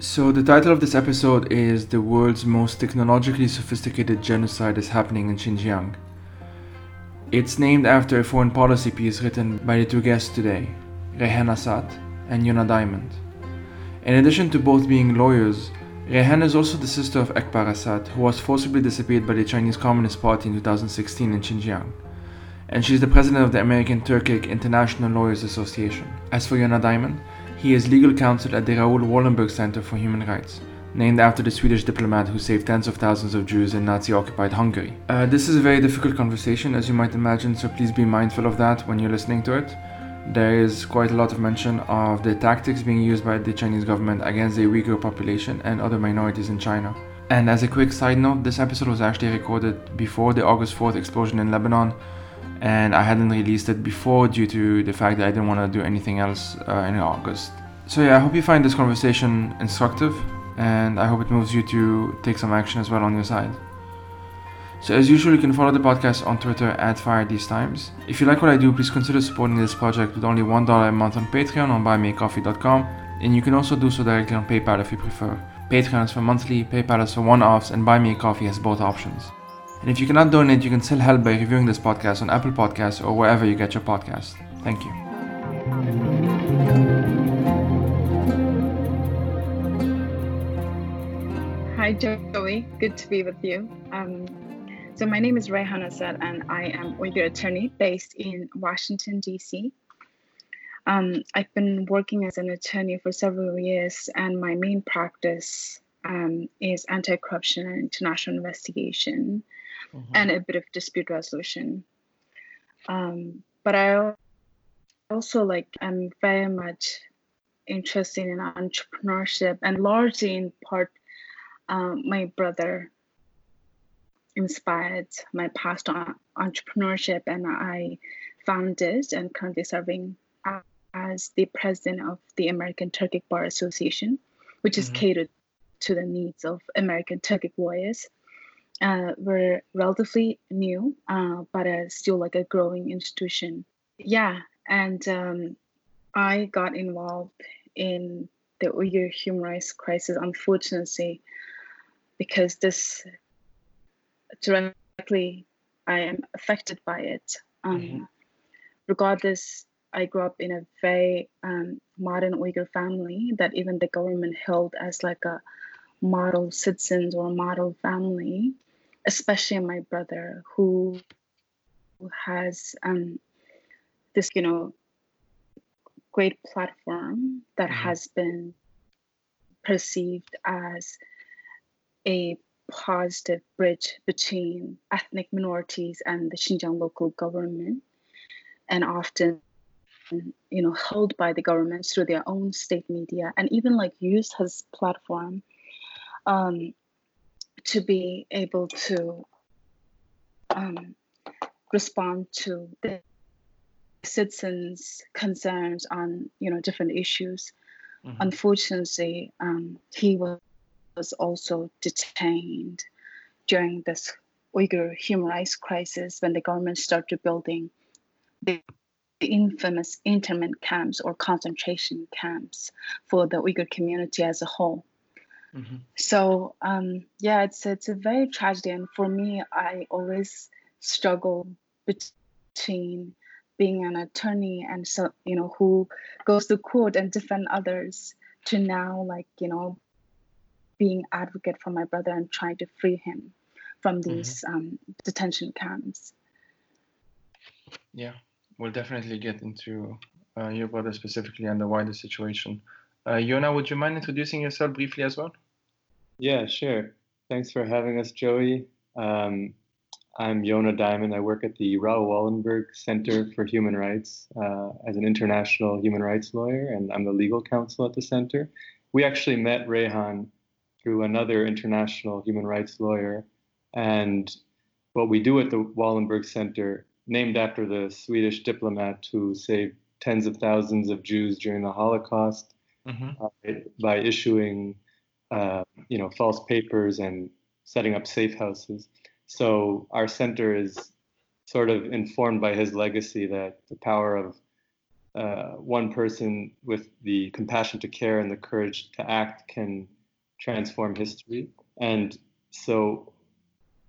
So, the title of this episode is The World's Most Technologically Sophisticated Genocide is Happening in Xinjiang. It's named after a foreign policy piece written by the two guests today, Rayhan Asat and Yonah Diamond. In addition to both being lawyers, Rayhan is also the sister of Ekpar Asat, who was forcibly disappeared by the Chinese Communist Party in 2016 in Xinjiang. And she's the president of the American Turkic International Lawyers Association. As for Yonah Diamond, he is legal counsel at the Raoul Wallenberg Center for Human Rights, named after the Swedish diplomat who saved tens of thousands of Jews in Nazi occupied Hungary. Uh, this is a very difficult conversation, as you might imagine, so please be mindful of that when you're listening to it. There is quite a lot of mention of the tactics being used by the Chinese government against the Uyghur population and other minorities in China. And as a quick side note, this episode was actually recorded before the August 4th explosion in Lebanon, and I hadn't released it before due to the fact that I didn't want to do anything else uh, in August. So, yeah, I hope you find this conversation instructive and I hope it moves you to take some action as well on your side. So, as usual, you can follow the podcast on Twitter at Fire These Times. If you like what I do, please consider supporting this project with only $1 a month on Patreon or buymeacoffee.com, and you can also do so directly on PayPal if you prefer. Patreon is for monthly, PayPal is for one offs, and Buy Me a Coffee has both options. And if you cannot donate, you can still help by reviewing this podcast on Apple Podcasts or wherever you get your podcasts. Thank you. Hi, Joey. Good to be with you. Um, so, my name is Rayhan Asat, and I am Uyghur attorney based in Washington, D.C. Um, I've been working as an attorney for several years, and my main practice um, is anti corruption and international investigation mm-hmm. and a bit of dispute resolution. Um, but I also like I'm very much interested in entrepreneurship and largely in part um, my brother inspired my past on entrepreneurship and I founded and currently serving as the president of the American Turkic Bar Association, which mm-hmm. is catered to the needs of American Turkic lawyers uh, were relatively new, uh, but uh, still like a growing institution. Yeah, and um, I got involved in the Uyghur human rights crisis, unfortunately, because this directly I am affected by it. Um, mm-hmm. Regardless, I grew up in a very um, modern Uyghur family that even the government held as like a model citizens or model family especially my brother who has um, this you know great platform that mm-hmm. has been perceived as a positive bridge between ethnic minorities and the Xinjiang local government and often you know held by the government through their own state media and even like used his platform um, to be able to um, respond to the citizens' concerns on you know different issues. Mm-hmm. Unfortunately, um, he was, also detained during this Uyghur human rights crisis when the government started building the, the infamous internment camps or concentration camps for the Uyghur community as a whole. Mm-hmm. So um, yeah, it's it's a very tragedy, and for me, I always struggle between being an attorney and so you know who goes to court and defend others to now like you know being advocate for my brother and trying to free him from mm-hmm. these mm-hmm. um, detention camps. Yeah, we'll definitely get into uh, your brother specifically and the wider situation. Uh, Yonah, would you mind introducing yourself briefly as well? Yeah, sure. Thanks for having us, Joey. Um, I'm Yonah Diamond. I work at the Raoul Wallenberg Center for Human Rights uh, as an international human rights lawyer, and I'm the legal counsel at the center. We actually met Rayhan through another international human rights lawyer, and what we do at the Wallenberg Center, named after the Swedish diplomat who saved tens of thousands of Jews during the Holocaust, mm-hmm. uh, by issuing uh, you know false papers and setting up safe houses. So our center is sort of informed by his legacy that the power of uh, one person with the compassion to care and the courage to act can transform history. And so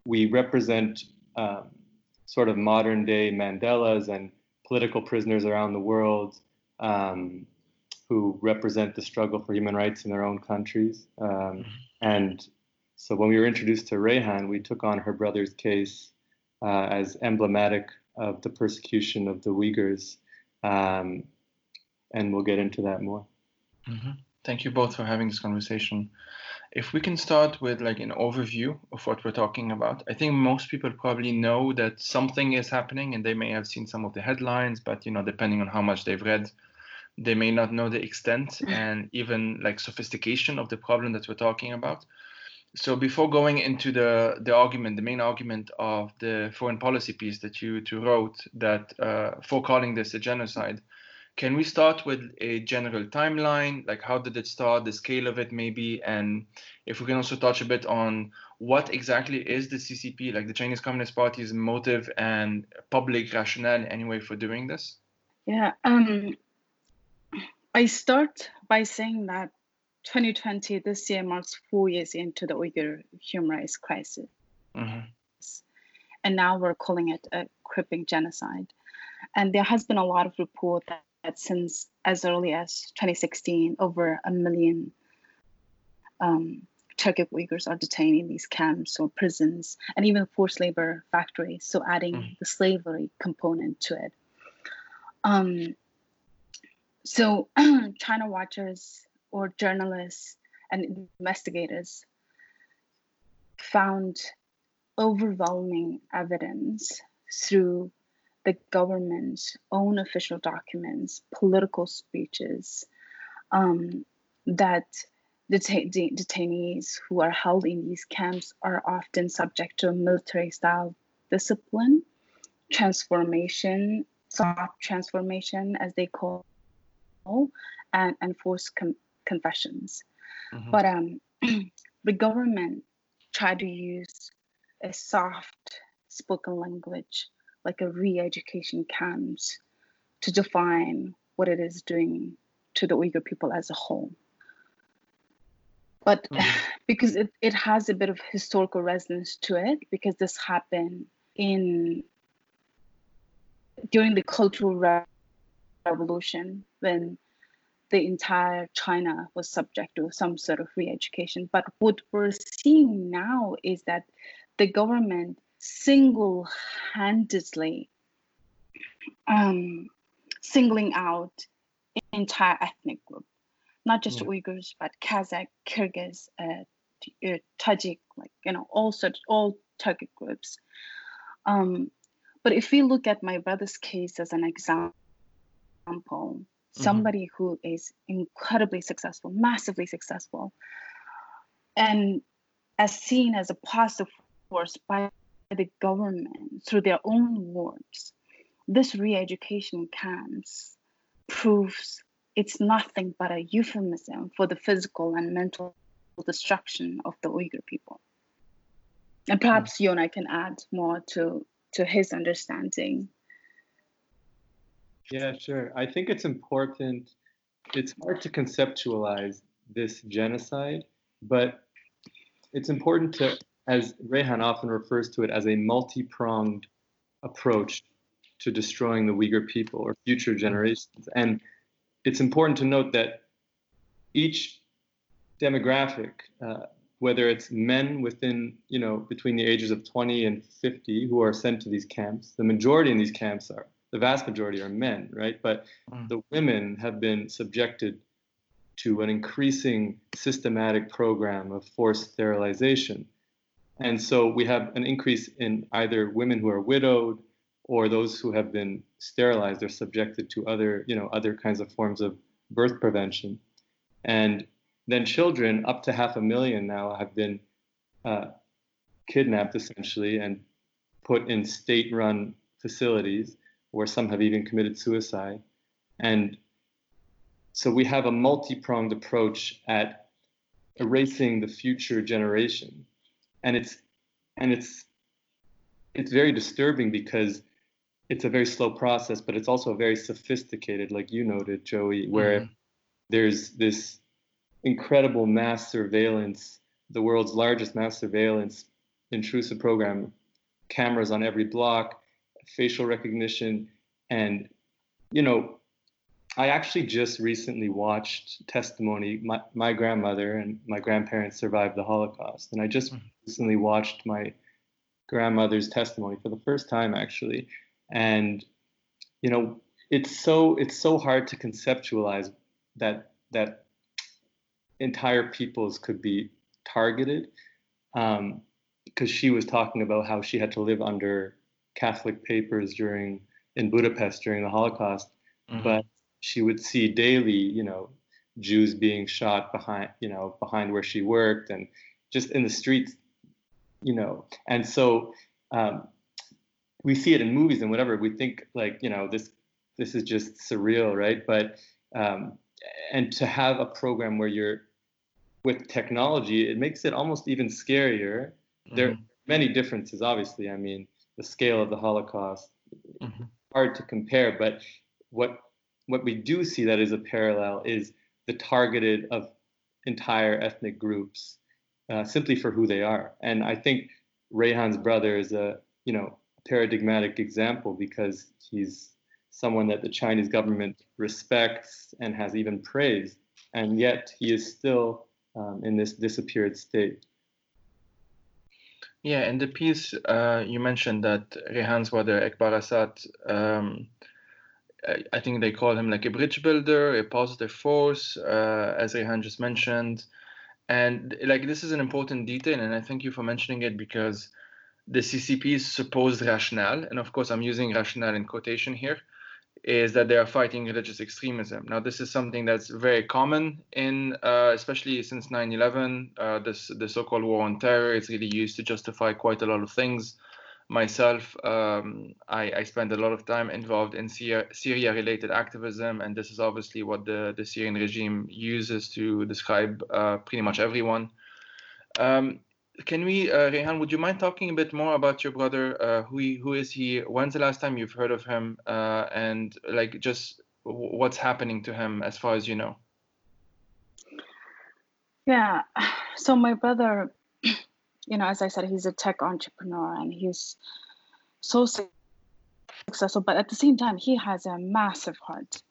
we represent um, sort of modern day Mandelas and political prisoners around the world um, who represent the struggle for human rights in their own countries. Um, mm-hmm. and so when we were introduced to Rayhan, we took on her brother's case uh, as emblematic of the persecution of the Uyghurs. Um, and we'll get into that more. Mm-hmm. Thank you both for having this conversation. If we can start with like an overview of what we're talking about, I think most people probably know that something is happening and they may have seen some of the headlines, but you know, depending on how much they've read, they may not know the extent and even like sophistication of the problem that we're talking about. So before going into the the argument, the main argument of the foreign policy piece that you two wrote, that uh, for calling this a genocide, can we start with a general timeline? Like how did it start, the scale of it maybe, and if we can also touch a bit on what exactly is the CCP, like the Chinese Communist Party's motive and public rationale anyway for doing this? Yeah, um, I start by saying that 2020, this year marks four years into the Uyghur human rights crisis. Mm-hmm. And now we're calling it a crippling genocide. And there has been a lot of report that that since as early as 2016, over a million um, Turkic Uyghurs are detained in these camps or prisons and even forced labor factories, so adding mm. the slavery component to it. Um, so, China watchers or journalists and investigators found overwhelming evidence through the government's own official documents, political speeches, um, that deta- de- detainees who are held in these camps are often subject to military style discipline, transformation, soft transformation, as they call, and, and forced com- confessions. Mm-hmm. But um, the government tried to use a soft spoken language like a re-education camps to define what it is doing to the Uyghur people as a whole. But mm-hmm. because it, it has a bit of historical resonance to it, because this happened in during the Cultural Re- Revolution when the entire China was subject to some sort of re-education. But what we're seeing now is that the government single-handedly um, singling out entire ethnic group, not just Uyghurs, but Kazakh, Kyrgyz, uh, uh, Tajik, like you know, all such all Turkic groups. Um, but if we look at my brother's case as an example, mm-hmm. somebody who is incredibly successful, massively successful, and as seen as a positive force by the government through their own words, this re-education camps proves it's nothing but a euphemism for the physical and mental destruction of the Uyghur people. And perhaps mm. Yonah can add more to, to his understanding. Yeah, sure. I think it's important. It's hard to conceptualize this genocide, but it's important to as Rayhan often refers to it as a multi-pronged approach to destroying the Uyghur people or future generations. And it's important to note that each demographic, uh, whether it's men within, you know, between the ages of 20 and 50 who are sent to these camps, the majority in these camps are, the vast majority are men, right? But mm. the women have been subjected to an increasing systematic program of forced sterilization and so we have an increase in either women who are widowed or those who have been sterilized or subjected to other, you know, other kinds of forms of birth prevention. And then children, up to half a million now, have been uh, kidnapped essentially and put in state run facilities where some have even committed suicide. And so we have a multi pronged approach at erasing the future generation and it's and it's it's very disturbing because it's a very slow process, but it's also very sophisticated, like you noted, Joey, where mm-hmm. there's this incredible mass surveillance, the world's largest mass surveillance intrusive program, cameras on every block, facial recognition, and you know, I actually just recently watched testimony. My, my grandmother and my grandparents survived the Holocaust, and I just mm-hmm. recently watched my grandmother's testimony for the first time, actually. And you know, it's so it's so hard to conceptualize that that entire peoples could be targeted, um, because she was talking about how she had to live under Catholic papers during in Budapest during the Holocaust, mm-hmm. but she would see daily, you know, Jews being shot behind, you know, behind where she worked, and just in the streets, you know. And so um, we see it in movies and whatever. We think like, you know, this this is just surreal, right? But um, and to have a program where you're with technology, it makes it almost even scarier. Mm-hmm. There are many differences, obviously. I mean, the scale of the Holocaust, mm-hmm. hard to compare. But what what we do see that is a parallel is the targeted of entire ethnic groups uh, simply for who they are. And I think Rayhan's brother is a you know paradigmatic example because he's someone that the Chinese government respects and has even praised, and yet he is still um, in this disappeared state. Yeah, in the piece uh, you mentioned that Rayhan's brother Ekpar Asat, um, I think they call him like a bridge builder, a positive force, uh, as Rayhan just mentioned. And like this is an important detail, and I thank you for mentioning it because the CCP's supposed rationale, and of course I'm using rationale in quotation here, is that they are fighting religious extremism. Now, this is something that's very common in, uh, especially since 9/11. Uh, this the so-called war on terror is really used to justify quite a lot of things. Myself, um, I, I spend a lot of time involved in Syria-related activism, and this is obviously what the the Syrian regime uses to describe uh, pretty much everyone. Um, can we, uh, Rayhan, would you mind talking a bit more about your brother? Uh, who he, who is he? When's the last time you've heard of him? Uh, and like just what's happening to him as far as you know? Yeah, so my brother, you know, as I said, he's a tech entrepreneur and he's so successful, but at the same time, he has a massive heart.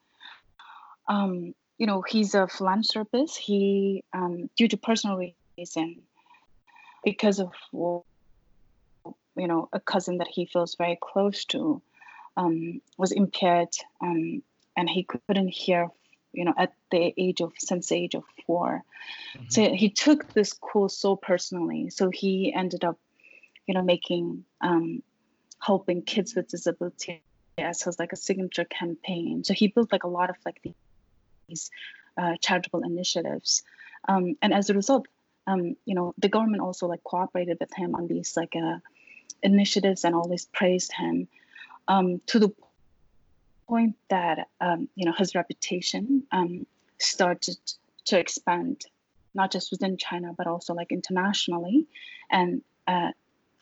Um, you know, he's a philanthropist. He, um, due to personal reason, because of you know a cousin that he feels very close to um, was impaired um, and he couldn't hear you know at the age of since the age of 4 mm-hmm. so he took this cause so personally. So he ended up you know making um, helping kids with disability as his like a signature campaign. So he built like a lot of like these uh, charitable initiatives. Um, and as a result um, you know, the government also like cooperated with him on these like uh, initiatives and always praised him um, to the point that um, you know his reputation um, started to expand, not just within China but also like internationally, and. Uh,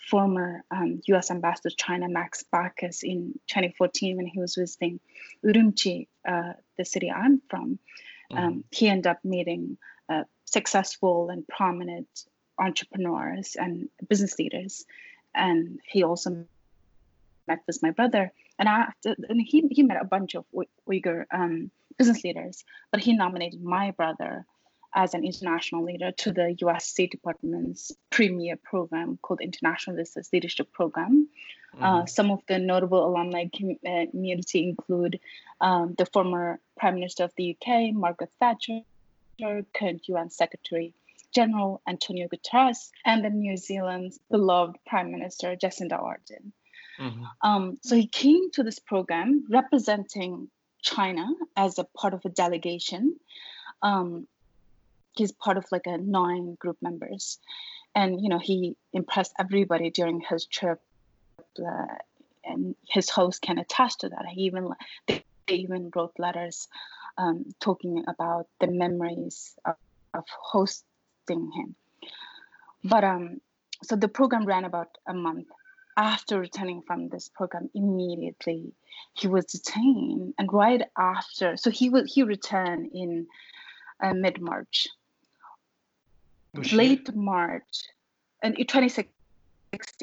former um, U.S. Ambassador to China Max Baucus in 2014 when he was visiting Urumqi, uh, the city I'm from. Um, mm-hmm. He ended up meeting successful and prominent entrepreneurs and business leaders. And he also met with my brother, and I and he he met a bunch of Uyghur um, business leaders, but he nominated my brother as an international leader to the U.S. State Department's premier program called International Business Leadership Program. Mm-hmm. Uh, some of the notable alumni uh, community include um, the former Prime Minister of the UK, Margaret Thatcher, current UN Secretary General Antonio Guterres, and the New Zealand's beloved Prime Minister Jacinda Ardern. Mm-hmm. Um, so he came to this program representing China as a part of a delegation. Um, he's part of like a nine group members, and you know he impressed everybody during his trip. Uh, and his host can attest to that. He even they even wrote letters um, talking about the memories of, of hosting him. But um, so the program ran about a month, after returning from this program, immediately he was detained, and right after, so he was he returned in uh, mid March, late March, and 2016,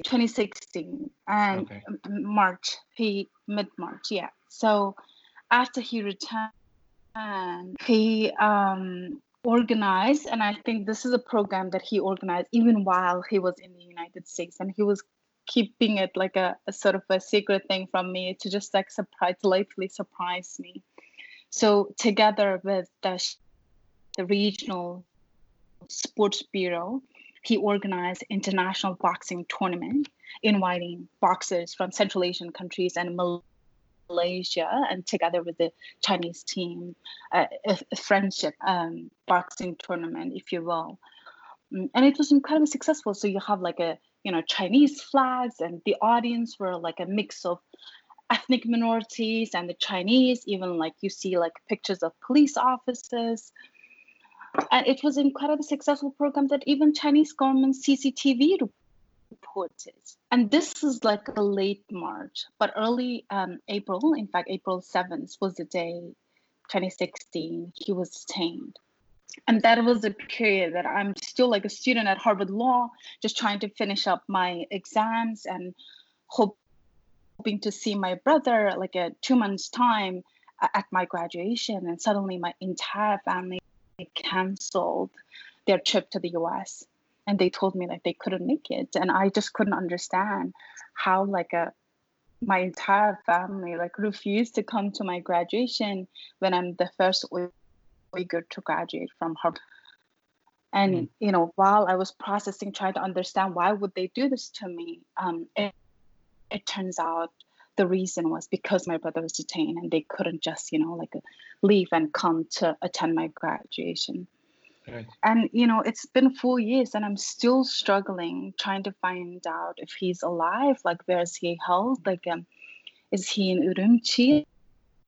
2016 and okay. March, he mid March, yeah. So after he returned, he um, organized, and I think this is a program that he organized even while he was in the United States, and he was keeping it like a, a sort of a secret thing from me to just like surprise, delightfully surprise me. So together with the, the regional sports bureau, he organized international boxing tournament, inviting boxers from Central Asian countries and Malaysia, and together with the Chinese team, uh, a, a, friendship um, boxing tournament, if you will. Mm, and it was incredibly successful. So you have like a you know Chinese flags, and the audience were like a mix of ethnic minorities and the Chinese. Even like you see like pictures of police officers and it was an incredibly successful program that even Chinese government CCTV And this is like a late March, but early um, April, in fact, April 7th was the day 2016 he was detained. And that was a period that I'm still like a student at Harvard Law, just trying to finish up my exams and hope, hoping to see my brother like a two months time at my graduation. And suddenly my entire family canceled their trip to the US and they told me like they couldn't make it and I just couldn't understand how like a my entire family like refused to come to my graduation when I'm the first Uyghur to graduate from Harvard. And mm. you know, while I was processing, trying to understand why would they do this to me, um, it, it turns out the reason was because my brother was detained and they couldn't just you know like leave and come to attend my graduation right. and you know it's been four years and i'm still struggling trying to find out if he's alive like where is he held? Like um, is he in urumqi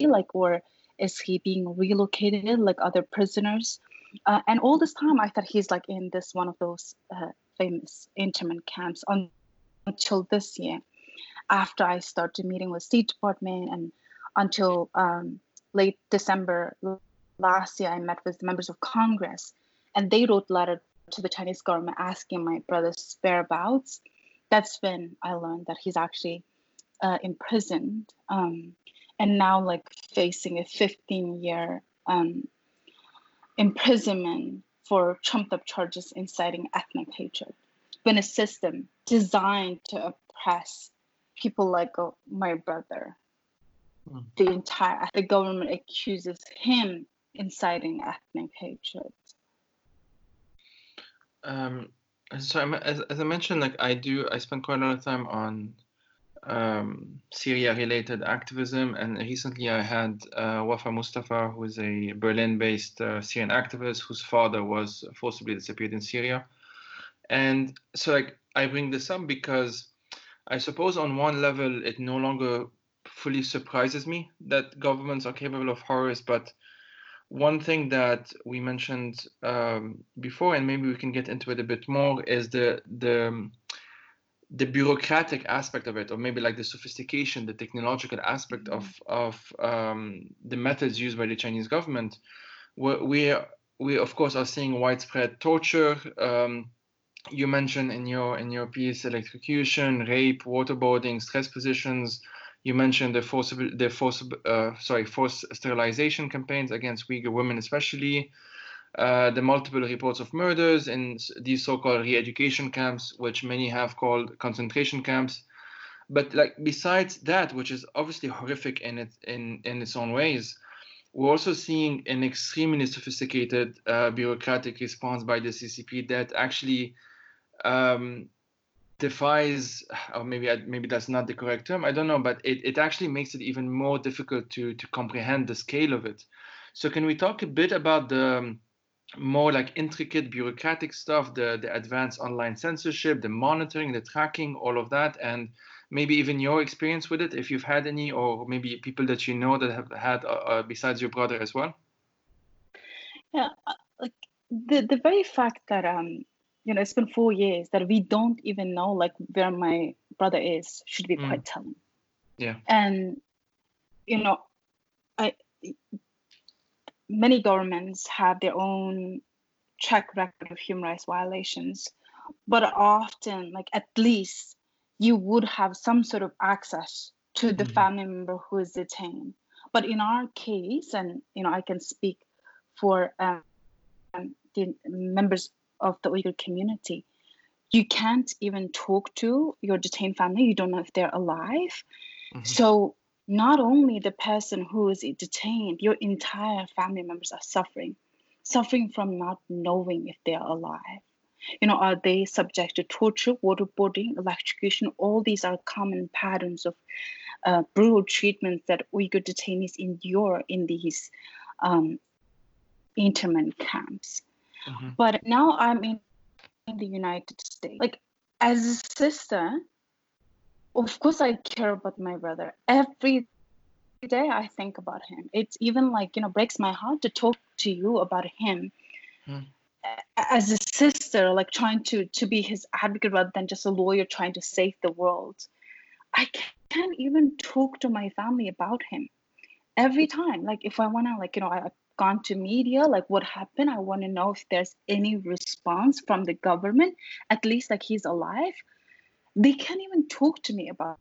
like or is he being relocated like other prisoners? Uh, and all this time i thought he's like in this one of those uh, famous internment camps on, until this year after I started meeting with State Department and until um, late December last year, I met with members of Congress, and they wrote letter to the Chinese government asking my brother's whereabouts. That's when I learned that he's actually uh, imprisoned um, and now like facing a 15 year um, imprisonment for trumped up charges inciting ethnic hatred. When a system designed to oppress people like uh, my brother. Mm. The entire the government accuses him inciting ethnic hatred. Um, so as, as I mentioned, like I do, I spend quite a lot of time on um, Syria-related activism, and recently I had uh, Wafa Mustafa, who is a Berlin-based uh, Syrian activist whose father was forcibly disappeared in Syria, and so like I bring this up because I suppose on one level, it no longer fully surprises me that governments are capable of horrors. But one thing that we mentioned um, before, and maybe we can get into it a bit more, is the the the bureaucratic aspect of it, or maybe like the sophistication, the technological aspect of of um, the methods used by the Chinese government. We we, we of course are seeing widespread torture. Um, you mentioned in your in your piece electrocution, rape, waterboarding, stress positions. You mentioned the forcible the forcible uh, sorry forced sterilization campaigns against Uyghur women, especially. Uh, the multiple reports of murders in these so-called re-education camps, which many have called concentration camps. But like besides that, which is obviously horrific in it in in its own ways, we're also seeing an extremely sophisticated uh, bureaucratic response by the CCP that actually um, defies, or maybe maybe that's not the correct term. I don't know, but it, it actually makes it even more difficult to to comprehend the scale of it. So can we talk a bit about the um, more like intricate bureaucratic stuff, the the advanced online censorship, the monitoring, the tracking, all of that, and maybe even your experience with it, if you've had any, or maybe people that you know that have had uh, uh besides your brother as well. Yeah, uh, like the the very fact that um you know it's been four years that we don't even know like where my brother is should be Mm. quite telling. Yeah. And you know, I many governments have their own track record of human rights violations, but often, like at least, you would have some sort of access to the Mhm. family member who is detained. But in our case, and you know, I can speak for um, the members of the Uyghur community, you can't even talk to your detained family. You don't know if they're alive. Mhm. So not only the person who is detained, your entire family members are suffering, suffering from not knowing if they're alive. You know, are they subject to torture, waterboarding, electrocution? All these are common patterns of uh, brutal treatments that Uyghur detainees endure in these um, internment camps. Mhm. But now I'm in, in the United States. Like, as a sister, of course, I care about my brother. Every day I think about him. It's even like, you know, breaks my heart to talk to you about him. A- As a sister, like trying to to be his advocate rather than just a lawyer trying to save the world. I can't even talk to my family about him. Every time, like if I wanna, like you know, I- gone to media, like what happened. I want to know if there's any response from the government. At least like he's alive they can't even talk to me about,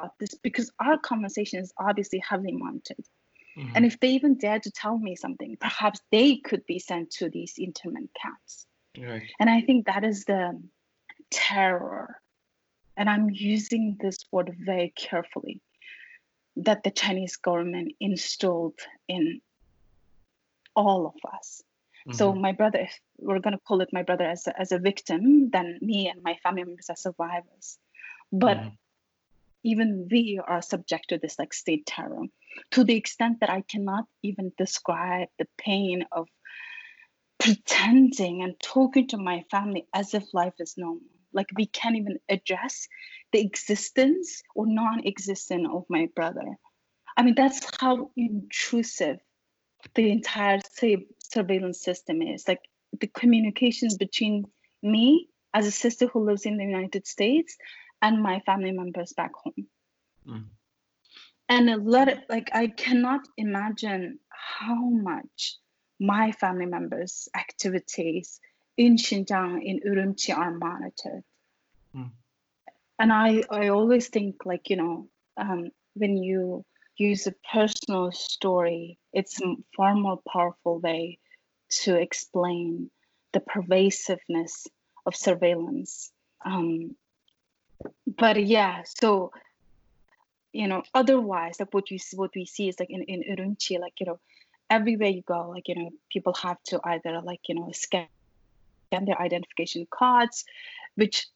about this because our conversation is obviously heavily monitored. Mhm. And if they even dare to tell me something, perhaps they could be sent to these internment camps. Right. And I think that is the terror. And I'm using this word very carefully that the Chinese government installed in all of us. So Mhm. my brother, if we're gonna call it my brother as a, as a victim, then me and my family members are survivors. But Mhm. even we are subject to this like state terror to the extent that I cannot even describe the pain of pretending and talking to my family as if life is normal. Like we can't even address the existence or non-existence of my brother. I mean, that's how intrusive the entire say, surveillance system is. Like the communications between me as a sister who lives in the United States and my family members back home. Mm. And a lot of, like I cannot imagine how much my family members' activities in Xinjiang, in Urumqi are monitored. Mm. And I, I always think like, you know, um, when you use a personal story, it's a far more powerful way to explain the pervasiveness of surveillance. Um, but yeah, so you know, otherwise, like what you what we see is like in in Urumqi, like you know, everywhere you go, like you know, people have to either like you know scan scan their identification cards, which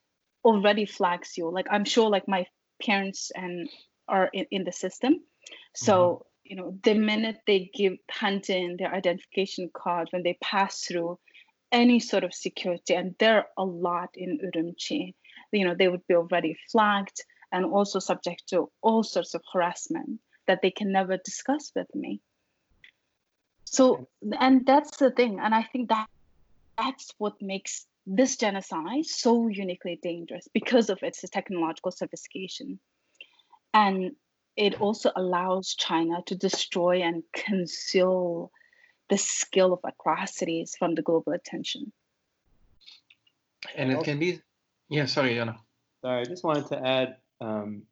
already flags you. Like I'm sure, like my parents and are in, in the system, so mm-hmm. you know, the minute they give hand in their identification card when they pass through any sort of security, and there are a lot in Urumqi, you know, they would be already flagged and also subject to all sorts of harassment that they can never discuss with me. So, and that's the thing, and I think that that's what makes this genocide so uniquely dangerous because of its technological sophistication. And it also allows China to destroy and conceal the skill of atrocities from the global attention. And it can be, yeah. Sorry, Yonah. Sorry, I just wanted to add um,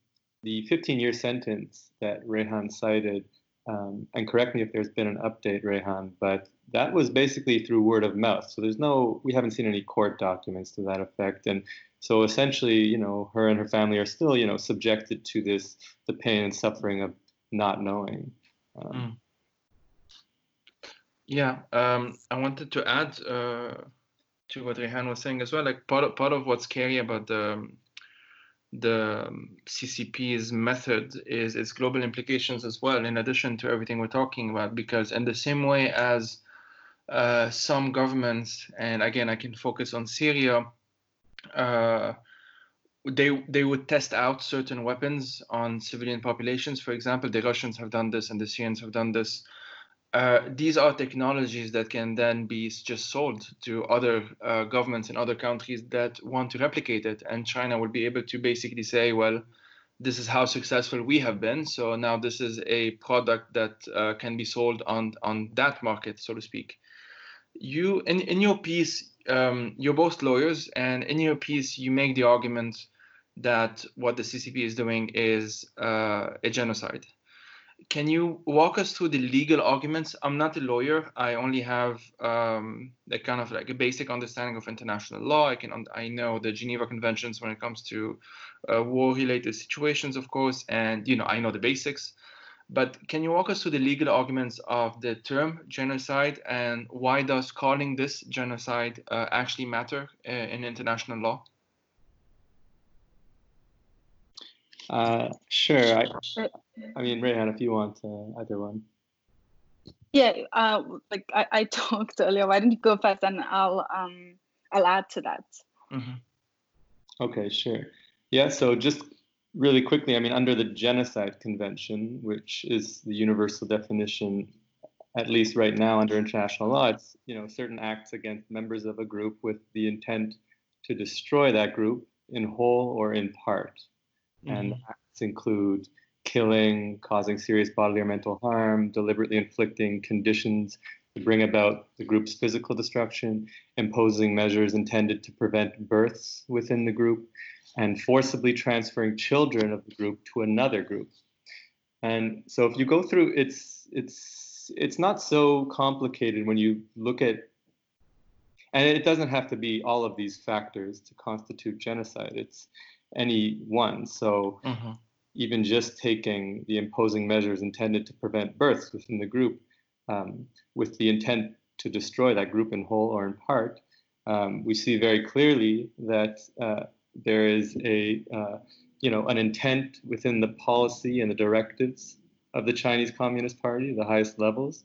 the 15 year sentence that Rayhan cited. Um, and correct me if there's been an update, Rayhan, but that was basically through word of mouth. So there's no, we haven't seen any court documents to that effect. And so essentially, you know, her and her family are still, you know, subjected to this, the pain and suffering of not knowing. Um, Mm. Yeah, um, I wanted to add uh, to what Rayhan was saying as well. Like part of, part of what's scary about the the um, CCP's method is its global implications as well. In addition to everything we're talking about, because in the same way as uh, some governments, and again, I can focus on Syria. Uh, they they would test out certain weapons on civilian populations. For example, the Russians have done this, and the Syrians have done this uh, these are technologies that can then be just sold to other uh, governments in other countries that want to replicate it. And China will be able to basically say, well, this is how successful we have been. So now this is a product that uh, can be sold on on that market, so to speak. You in in your piece, um, you're both lawyers, and in your piece, you make the argument that what the CCP is doing is uh, a genocide can you walk us through the legal arguments? I'm not a lawyer. I only have um, a kind of like a basic understanding of international law. I can I know the Geneva Conventions when it comes to uh, war-related situations, of course, and you know I know the basics. But can you walk us through the legal arguments of the term genocide and why does calling this genocide uh, actually matter uh, in international law? Uh, sure. I, I mean, Rayhan, if you want uh, either one. Yeah, uh, like I, I talked earlier. Why don't you go first, and I'll um I'll add to that. Mm-hmm. Okay, sure. Yeah. So just really quickly, I mean, under the Genocide Convention, which is the universal definition, at least right now under international law, it's you know certain acts against members of a group with the intent to destroy that group in whole or in part. Mm-hmm. And acts include killing, causing serious bodily or mental harm, deliberately inflicting conditions to bring about the group's physical destruction, imposing measures intended to prevent births within the group, and forcibly transferring children of the group to another group. And so if you go through it's it's it's not so complicated when you look at and it doesn't have to be all of these factors to constitute genocide. It's any one. So mm-hmm. even just taking the imposing measures intended to prevent births within the group um, with the intent to destroy that group in whole or in part, um, we see very clearly that uh, there is a uh, you know an intent within the policy and the directives of the Chinese Communist Party, the highest levels,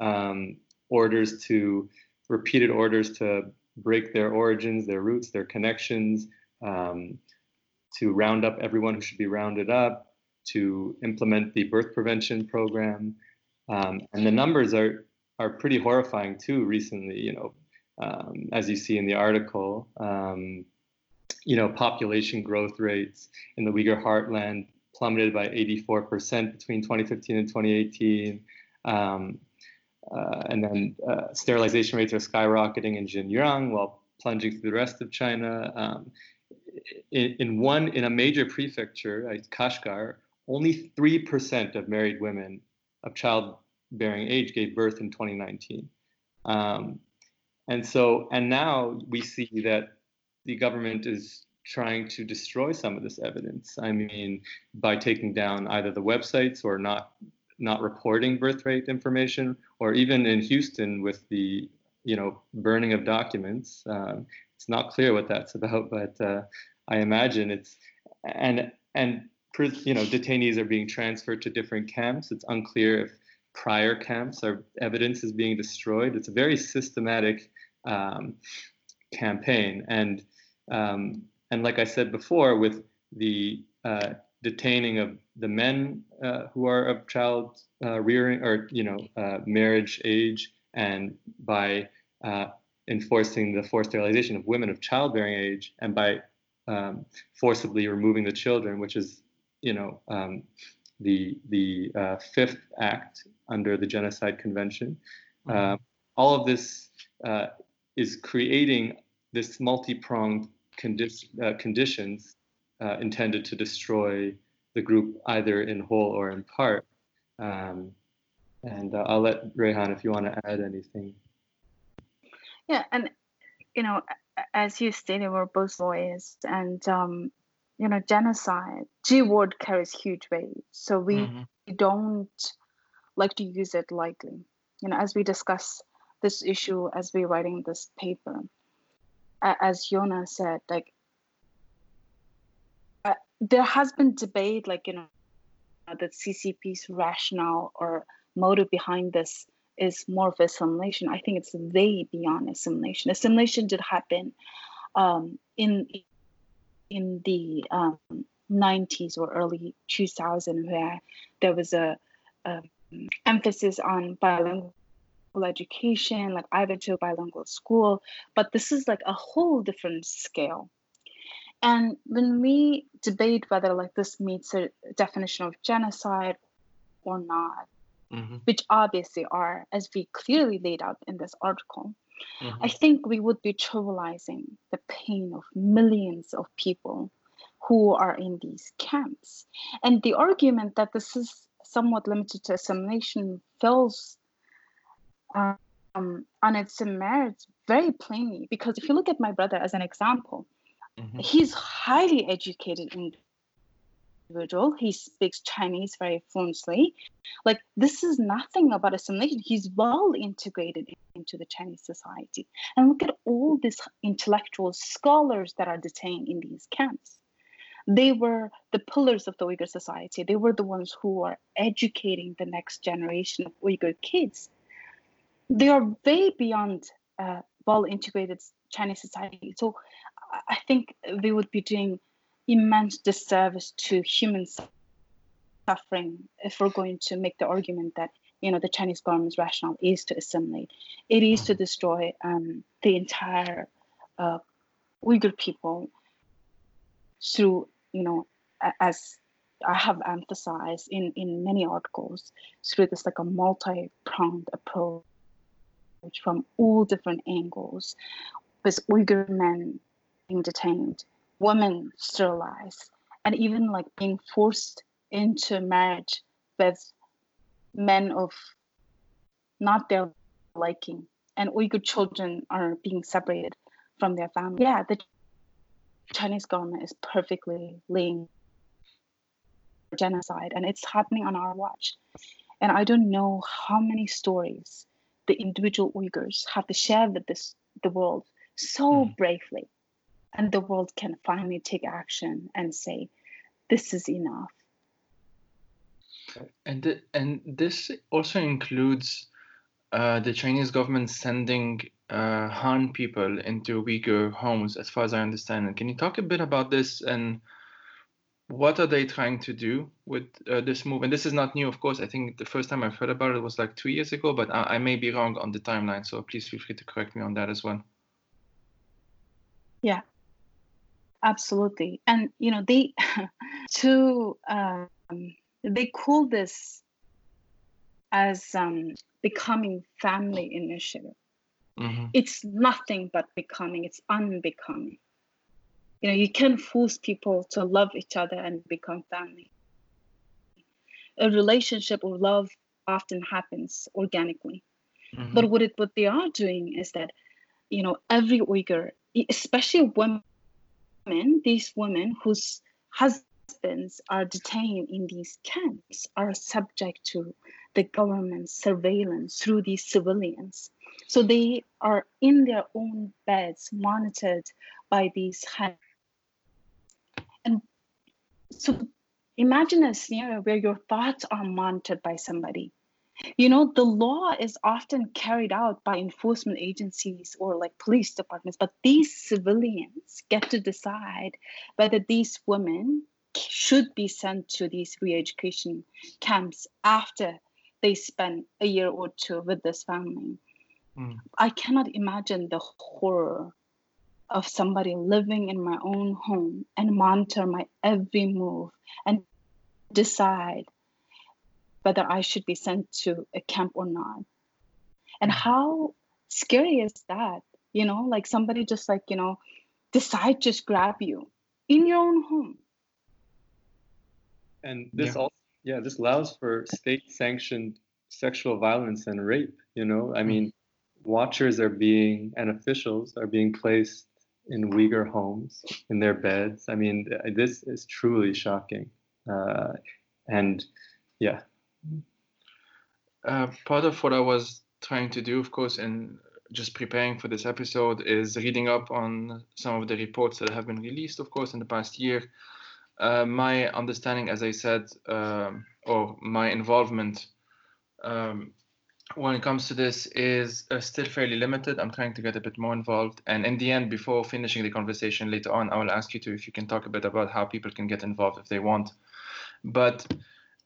um, orders to repeated orders to break their origins, their roots, their connections, um, to round up everyone who should be rounded up, to implement the birth prevention program. Um, and the numbers are, are pretty horrifying too recently, you know, um, as you see in the article, um, you know, population growth rates in the Uyghur heartland plummeted by 84% between 2015 and 2018. Um, uh, and then uh, sterilization rates are skyrocketing in Xinjiang while plunging through the rest of China. Um, in, one in a major prefecture, like Kashgar, only three percent of married women of childbearing age gave birth in 2019. Um, and so, and now we see that the government is trying to destroy some of this evidence. I mean, by taking down either the websites or not not reporting birth rate information, or even in Houston with the you know burning of documents. Um, it's not clear what that's about, but uh, I imagine it's and and you know detainees are being transferred to different camps. It's unclear if prior camps are evidence is being destroyed. It's a very systematic um, campaign, and um, and like I said before, with the uh, detaining of the men uh, who are of child uh, rearing or you know uh, marriage age, and by uh, enforcing the forced sterilization of women of childbearing age, and by um, forcibly removing the children, which is, you know, um, the the uh, fifth act under the Genocide Convention. Mm-hmm. Uh, all of this uh, is creating this multi-pronged condi- uh, conditions uh, intended to destroy the group either in whole or in part. Um, and uh, I'll let Rayhan if you want to add anything. Yeah, and you know, as you stated, we're both lawyers, and um, you know, genocide G word carries huge weight, so we mm-hmm. don't like to use it lightly. You know, as we discuss this issue as we're writing this paper, as Yonah said, like uh, there has been debate, like you know, the CCP's rationale or motive behind this is more of assimilation. I think it's way beyond assimilation. Assimilation did happen um, in in the um, 90s or early 2000 where there was a, a emphasis on bilingual education, like I went to a bilingual school, but this is like a whole different scale. And when we debate whether like this meets a definition of genocide or not, mm-hmm. which obviously are, as we clearly laid out in this article, mm-hmm. I think we would be trivializing the pain of millions of people who are in these camps. And the argument that this is somewhat limited to assimilation falls um, on its merits very plainly. Because if you look at my brother as an example, mm-hmm. he's highly educated individual. He speaks Chinese very fluently. Like this is nothing about assimilation. He's well integrated into the Chinese society. And look at all these intellectual scholars that are detained in these camps. They were the pillars of the Uyghur society. They were the ones who are educating the next generation of Uyghur kids. They are way beyond uh, well integrated Chinese society. So I think we would be doing immense disservice to human suffering if we're going to make the argument that you know the Chinese government's rationale is to assimilate. It is to destroy um, the entire uh, Uyghur people through you know, as I have emphasized in, in many articles, through this like a multi-pronged approach from all different angles, with Uyghur men being detained, women sterilized, and even like being forced into marriage with men of not their liking, and Uyghur children are being separated from their family. Yeah, the Chinese government is perfectly laying genocide and it's happening on our watch. And I don't know how many stories the individual Uyghurs have to share with this the world so mm. bravely. And the world can finally take action and say, this is enough. And th- and this also includes uh, the Chinese government sending uh, Han people into Uyghur homes, as far as I understand it. Can you talk a bit about this and what are they trying to do with uh, this move? And this is not new, of course. I think the first time I've heard about it was like two years ago, but I, I may be wrong on the timeline. So please feel free to correct me on that as well. Yeah, absolutely. And you know, they to um, they call this as um, becoming family initiative. Mm-hmm. It's nothing but becoming, it's unbecoming. You know, you can force people to love each other and become family. A relationship or love often happens organically. Mm-hmm. But what it what they are doing is that, you know, every Uyghur, especially women, these women whose husbands are detained in these camps are subject to the government's surveillance through these civilians. So they are in their own beds, monitored by these hands. And so imagine a scenario where your thoughts are monitored by somebody. You know, the law is often carried out by enforcement agencies or like police departments, but these civilians get to decide whether these women should be sent to these re education camps after they spend a year or two with this family. Mm. I cannot imagine the horror of somebody living in my own home and monitor my every move and decide whether I should be sent to a camp or not. And mm. how scary is that? You know, like somebody just like, you know, decide just grab you in your own home. And this yeah. also yeah, this allows for state sanctioned sexual violence and rape, you know? I mean, watchers are being and officials are being placed in Uyghur homes in their beds. I mean, this is truly shocking. Uh, and yeah. Uh, part of what I was trying to do, of course, in just preparing for this episode is reading up on some of the reports that have been released, of course, in the past year. Uh, my understanding, as I said, um, or my involvement um, when it comes to this is uh, still fairly limited. I'm trying to get a bit more involved. And in the end, before finishing the conversation later on, I will ask you to if you can talk a bit about how people can get involved if they want. But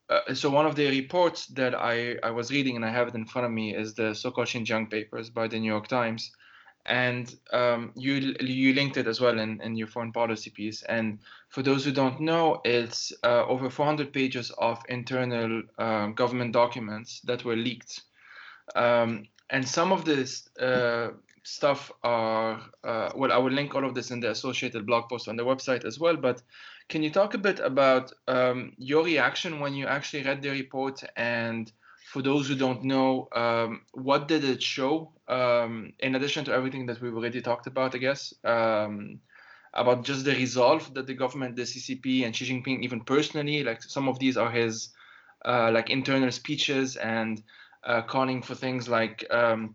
uh, so one of the reports that I, I was reading and I have it in front of me is the so-called Xinjiang papers by the New York Times, and um, you you linked it as well in, in your foreign policy piece. And for those who don't know, it's uh, over 400 pages of internal uh, government documents that were leaked, um, and some of this uh, stuff are uh, well. I will link all of this in the associated blog post on the website as well, but can you talk a bit about um, your reaction when you actually read the report? And for those who don't know, um, what did it show? Um, in addition to everything that we've already talked about, I guess, um, about just the resolve that the government, the CCP, and Xi Jinping, even personally, like some of these are his uh, like internal speeches and uh, calling for things like um,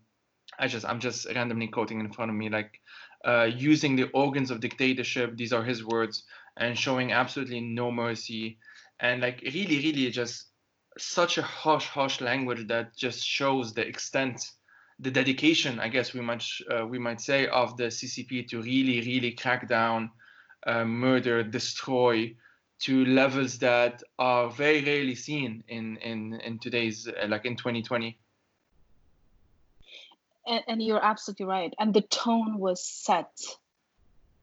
I just I'm just randomly quoting in front of me like uh, using the organs of dictatorship. These are his words and showing absolutely no mercy. And like really really just such a harsh harsh language that just shows the extent the dedication i guess we might uh, we might say of the ccp to really really crack down uh, murder destroy to levels that are very rarely seen in in in today's uh, like in 2020 and, and you're absolutely right. And the tone was set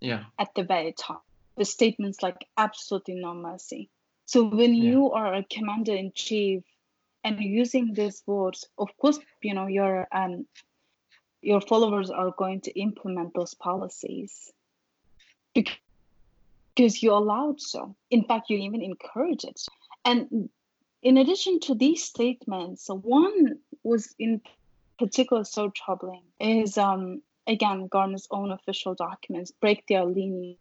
yeah. at the very top the statements like absolutely no mercy. So when yeah. you are a commander in chief and using these words, of course, you know your um your followers are going to implement those policies because you allowed so. In fact, you even encourage it. And in addition to these statements, one was in particular so troubling is um again Garner's own official documents break their lineage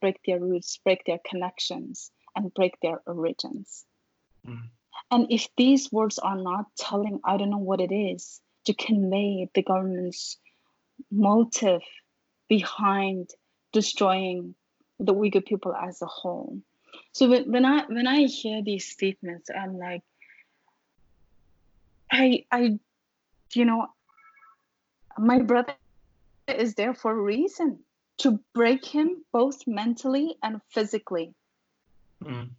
break their roots, break their connections, and break their origins. Mm. And if these words are not telling, I don't know what it is to convey the government's motive behind destroying the Uyghur people as a whole. So when, when I when I hear these statements, I'm like, I I, you know, my brother is there for a reason to break him both mentally and physically. Mm.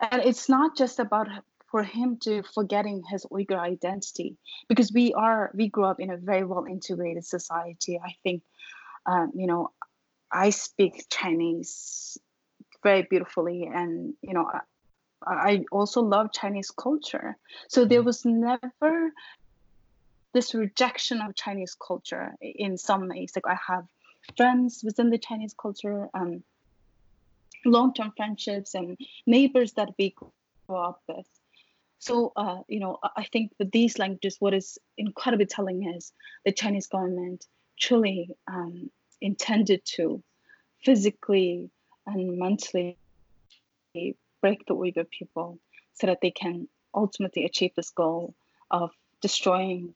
And it's not just about for him to forgetting his Uyghur identity because we are we grew up in a very well integrated society. I think, um, you know, I speak Chinese very beautifully, and you know, I, I also love Chinese culture. So there mm. was never this rejection of Chinese culture in some ways. Like I have friends within the Chinese culture, um, long-term friendships, and neighbors that we grow up with. So, uh, you know, I think with these languages, what is incredibly telling is the Chinese government truly um, intended to physically and mentally break the Uyghur people so that they can ultimately achieve this goal of destroying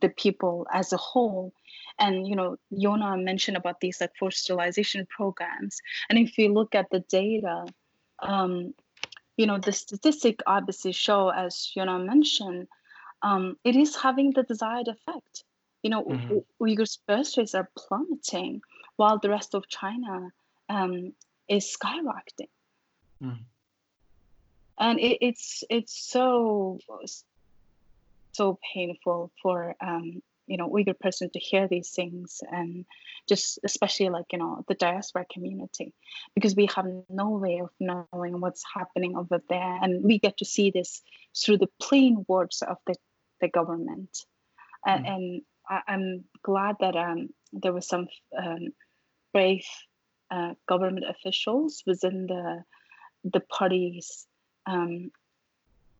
the people as a whole and you know Yonah mentioned about these like forced sterilization programs and if you look at the data um, you know the statistic obviously show as Yonah mentioned um, it is having the desired effect you know mm-hmm. uyghurs birth rates are plummeting while the rest of china um, is skyrocketing mm. and it, it's it's so so painful for um, you know Uyghur person to hear these things and just especially like you know the diaspora community because we have no way of knowing what's happening over there and we get to see this through the plain words of the, the government and, mm. and I, am glad that um, there was some um, brave uh, government officials within the the party's um,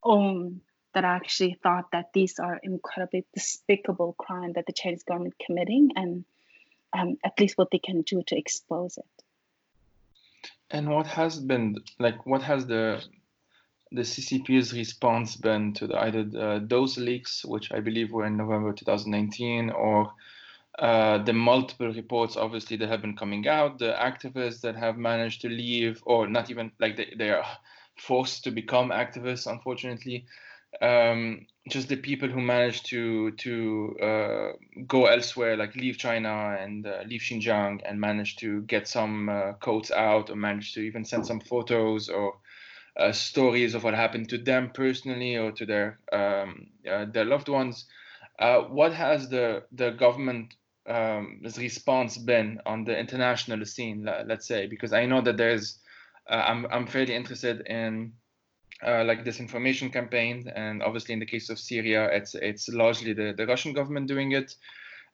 own that I actually thought that these are incredibly despicable crime that the Chinese government committing and um, at least what they can do to expose it. And what has been like? What has the the CCP's response been to the, either the, those leaks, which I believe were in November 2019, or uh, the multiple reports, obviously, that have been coming out, the activists that have managed to leave, or not even like they, they are forced to become activists, unfortunately um, just the people who managed to to uh, go elsewhere, like leave China and uh, leave Xinjiang, and manage to get some uh, codes out, or manage to even send some photos, or uh, stories of what happened to them personally or to their um, uh, their loved ones. Uh, what has the the government um, response been on the international scene? Let's say because I know that there's I'm I'm fairly interested in uh, like disinformation campaign, and obviously in the case of Syria, it's it's largely the, the Russian government doing it.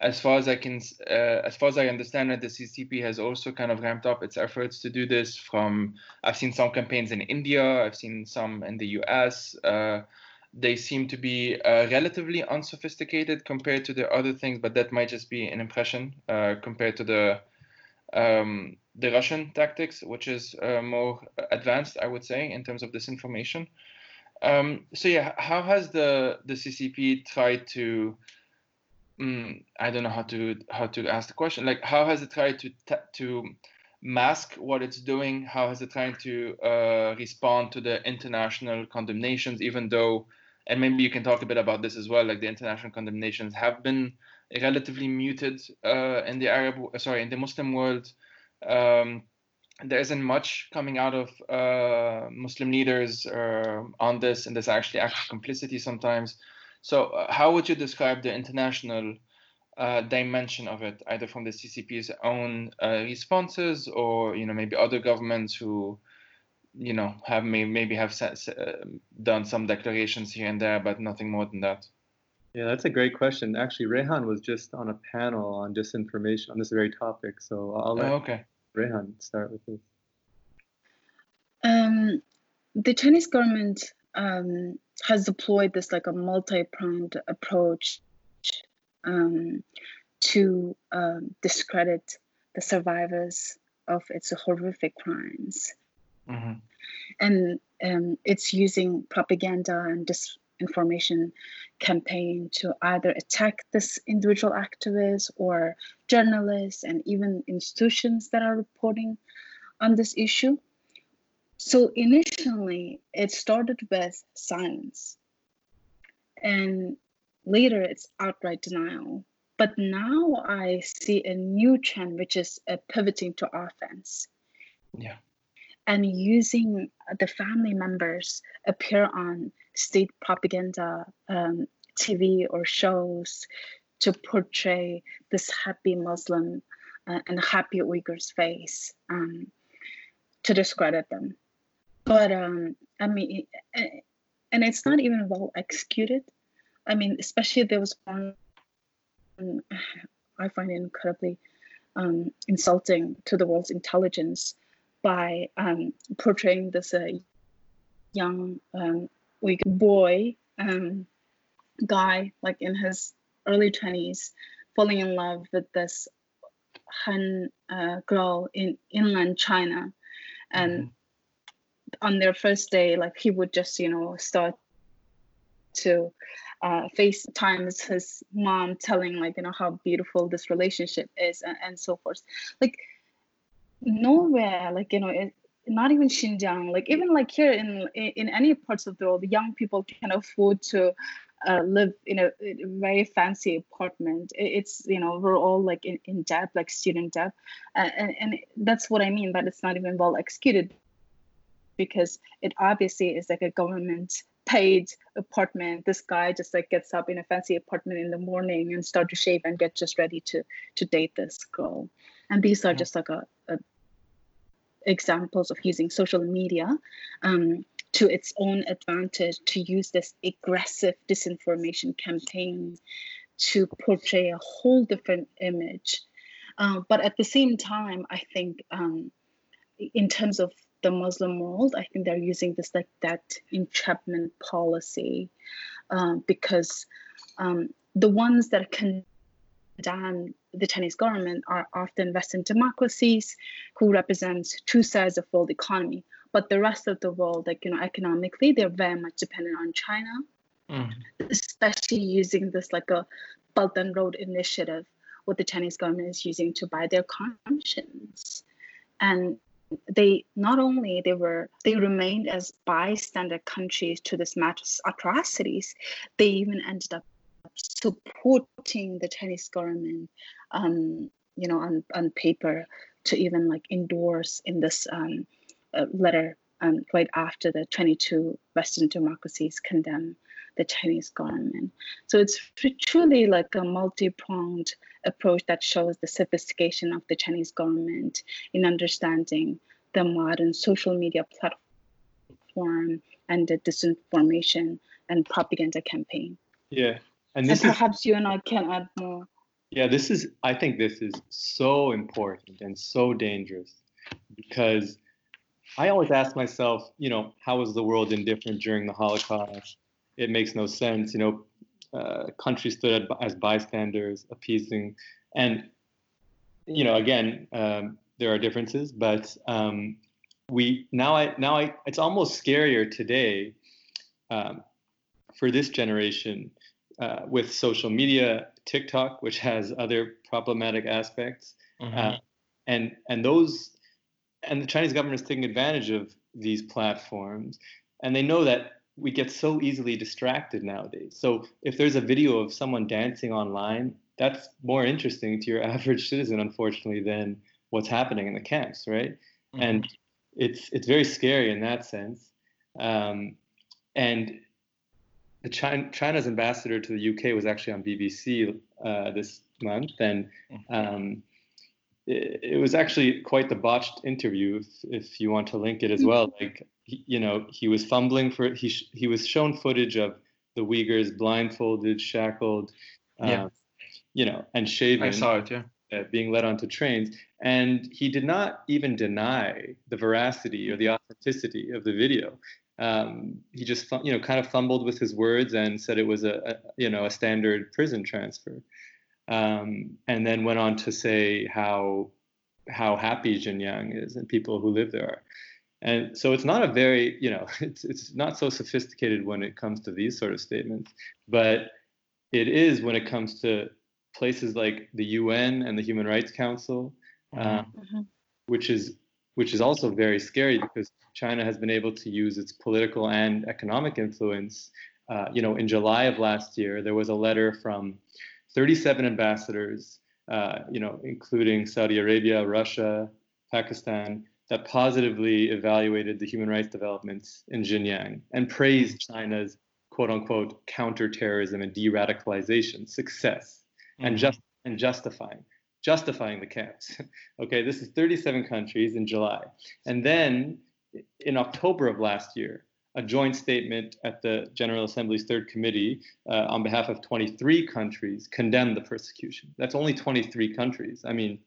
As far as I can, uh, as far as I understand it, the CCP has also kind of ramped up its efforts to do this. From I've seen some campaigns in India, I've seen some in the U.S. Uh, they seem to be uh, relatively unsophisticated compared to the other things, but that might just be an impression uh, compared to the um, the Russian tactics, which is uh, more advanced, I would say, in terms of disinformation. Um, so yeah, how has the the CCP tried to? Um, I don't know how to how to ask the question. Like, how has it tried to to mask what it's doing? How has it tried to uh, respond to the international condemnations, even though? And maybe you can talk a bit about this as well. Like the international condemnations have been relatively muted uh, in the Arab, sorry, in the Muslim world. Um, there isn't much coming out of uh, Muslim leaders uh, on this, and there's actually active complicity sometimes. So, uh, how would you describe the international uh, dimension of it, either from the CCP's own uh, responses, or you know maybe other governments who, you know, have may, maybe have done some declarations here and there, but nothing more than that? Yeah, that's a great question. Actually, Rayhan was just on a panel on disinformation on this very topic. So I'll let oh, okay. Rayhan start with this. Um, the Chinese government um, has deployed this like a multi-pronged approach um, to um, discredit the survivors of its horrific crimes. Mm-hmm. And um, it's using propaganda and dis- information campaign to either attack this individual activists or journalists and even institutions that are reporting on this issue. So initially, it started with silence, and later it's outright denial. But now I see a new trend, which is a pivoting to offense. Yeah. And using the family members appear on state propaganda um, TV or shows to portray this happy Muslim uh, and happy Uyghurs face um, to discredit them. But um, I mean, and it's not even well executed. I mean, especially there was one I find incredibly um, insulting to the world's intelligence by um, portraying this uh, young um, like boy um, guy like in his early 20s falling in love with this Han uh, girl in inland China and mm-hmm. on their first day like he would just you know start to uh, FaceTimes his mom telling like you know how beautiful this relationship is and, and so forth like nowhere like you know it, not even Xinjiang, like even like here in in any parts of the world, young people can afford to uh, live in a, a, very fancy apartment. It's you know we're all like in, in debt, like student debt, uh, and and that's what I mean. But it's not even well executed because it obviously is like a government paid apartment. This guy just like gets up in a fancy apartment in the morning and start to shave and get just ready to to date this girl. And these are just like a, a examples of using social media um, to its own advantage to use this aggressive disinformation campaign to portray a whole different image. Uh, but at the same time, I think um, in terms of the Muslim world, I think they're using this like that entrapment policy uh, because um, the ones that can than the Chinese government are often Western democracies who represent two sides of world economy. But the rest of the world, like you know, economically, they're very much dependent on China, mm. especially using this like a Belt and Road initiative, what the Chinese government is using to buy their conscience. And they not only they were they remained as bystander countries to this mass atrocities, they even ended up supporting the Chinese government, um, you know, on, on paper to even like endorse in this um, uh, letter um, right after the 22 Western democracies condemn the Chinese government. So it's truly like a multi-pronged approach that shows the sophistication of the Chinese government in understanding the modern social media platform and the disinformation and propaganda campaign. Yeah. And, and perhaps is, you and I can add more. Yeah, this is, I think this is so important and so dangerous because I always ask myself, you know, how was the world indifferent during the Holocaust? It makes no sense. You know, uh, countries stood as bystanders, appeasing, and you know, again, um, there are differences, but um, we now I now I it's almost scarier today um, for this generation uh, with social media, TikTok, which has other problematic aspects, mm-hmm. uh, and and those and the Chinese government is taking advantage of these platforms, and they know that we get so easily distracted nowadays. So if there's a video of someone dancing online, that's more interesting to your average citizen, unfortunately, than what's happening in the camps, right? Mm-hmm. And it's it's very scary in that sense. Um, and the China, China's ambassador to the UK was actually on BBC uh, this month, and mm-hmm. um, it, it, was actually quite the botched interview. If, if you want to link it as well, mm-hmm. like he, you know, he was fumbling for he he was shown footage of the Uyghurs blindfolded, shackled, yeah. Uh, you know, and shaven. I saw it, yeah. Uh, being led onto trains, and he did not even deny the veracity or the authenticity of the video. Um, he just you know kind of fumbled with his words and said it was a, a you know a standard prison transfer, um, and then went on to say how how happy Xinjiang is and people who live there are. And so it's not a very, you know, it's, it's not so sophisticated when it comes to these sort of statements, but it is when it comes to places like the UN and the Human Rights Council, mm-hmm. um, mm-hmm. which is which is also very scary because China has been able to use its political and economic influence. Uh, you know, in July of last year, there was a letter from 37 ambassadors, uh, you know, including Saudi Arabia, Russia, Pakistan, that positively evaluated the human rights developments in Xinjiang and praised China's quote unquote counterterrorism and de-radicalization success mm-hmm. and just and justifying justifying the camps. okay, this is 37 countries in July. And then in October of last year, a joint statement at the General Assembly's Third Committee uh, on behalf of 23 countries condemned the persecution. That's only 23 countries. I mean,